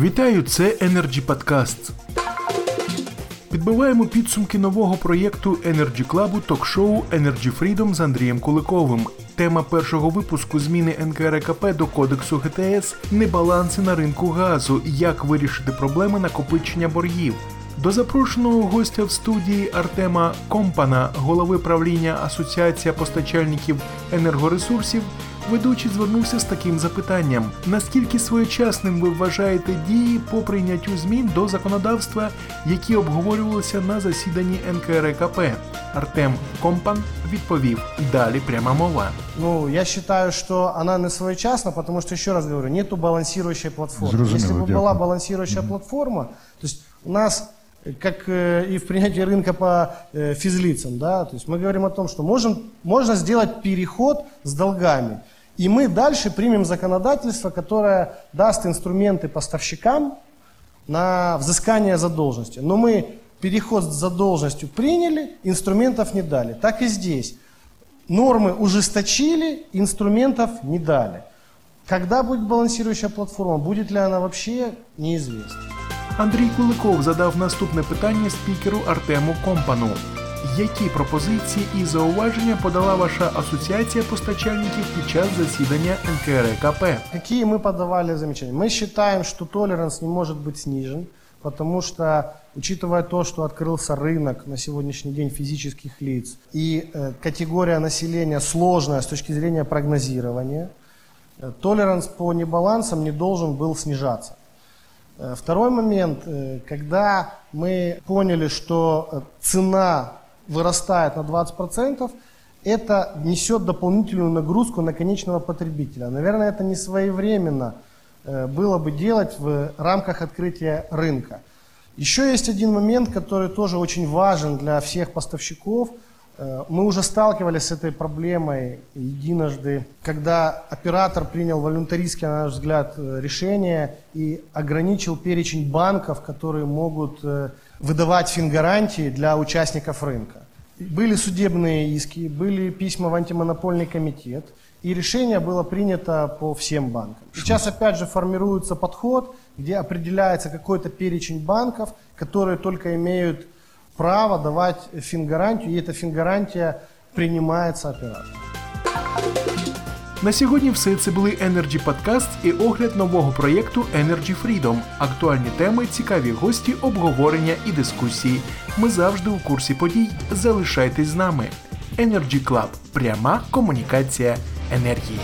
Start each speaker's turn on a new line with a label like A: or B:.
A: Вітаю, це Energy Podcasts. Підбиваємо підсумки нового проєкту Energy Club ток-шоу Energy Freedom з Андрієм Куликовим. Тема першого випуску зміни НКРКП до Кодексу ГТС небаланси на ринку газу. Як вирішити проблеми накопичення боргів. До запрошеного гостя в студії Артема Компана, голови правління Асоціація постачальників енергоресурсів, ведучий звернувся з таким запитанням: наскільки своєчасним ви вважаєте дії по прийняттю змін до законодавства, які обговорювалися на засіданні НКРКП? Артем Компан відповів: далі пряма мова.
B: Ну, я считаю, что она не своечасна, потому что, еще раз говорю, нету балансирующей платформы.
C: Зрозуміло,
B: Если бы
C: дякую.
B: была балансирующая платформа, то есть у нас, э, как э, и в принятии рынка по э, физлицам, да, то есть мы говорим о том, что можем, можно сделать переход с долгами. И мы дальше примем законодательство, которое даст инструменты поставщикам на взыскание задолженности. Но мы переход с задолженностью приняли, инструментов не дали. Так и здесь. Нормы ужесточили, инструментов не дали. Когда будет балансирующая платформа, будет ли она вообще, неизвестно.
A: Андрій Куликов задав наступне питання спікеру Артему Компану. Які пропозиції і зауваження подала ваша асоціація постачальників під час засідання НКРКП?
B: Какие мы подавали замечания? Мы считаем, что толеранс не может быть снижен, потому что, учитывая то, что открылся рынок на сегодняшний день физических лиц и э, категория населения сложная с точки зрения прогнозирования, э, толеранс по небалансам не должен был снижаться. Э, Второй момент, э, когда мы поняли, что э, цена вырастает на 20%, это несет дополнительную нагрузку на конечного потребителя. Наверное, это не своевременно было бы делать в рамках открытия рынка. Еще есть один момент, который тоже очень важен для всех поставщиков. Э, Мы уже сталкивались с этой проблемой единожды, когда оператор принял волюнтаристское, на наш взгляд, э, решение и ограничил перечень банков, которые могут э, выдавать фингарантии для участников рынка. Были судебные иски, были письма в антимонопольный комитет, и решение было принято по всем банкам. Сейчас опять же формируется подход, где определяется какой-то перечень банков, которые только имеют право давать фингарантию, и эта фингарантия принимается оператором.
A: На сьогодні все це були Energy Podcast і огляд нового проєкту Energy Freedom. Актуальні теми, цікаві гості, обговорення і дискусії. Ми завжди у курсі подій. Залишайтесь з нами. Energy Club. Пряма комунікація енергії.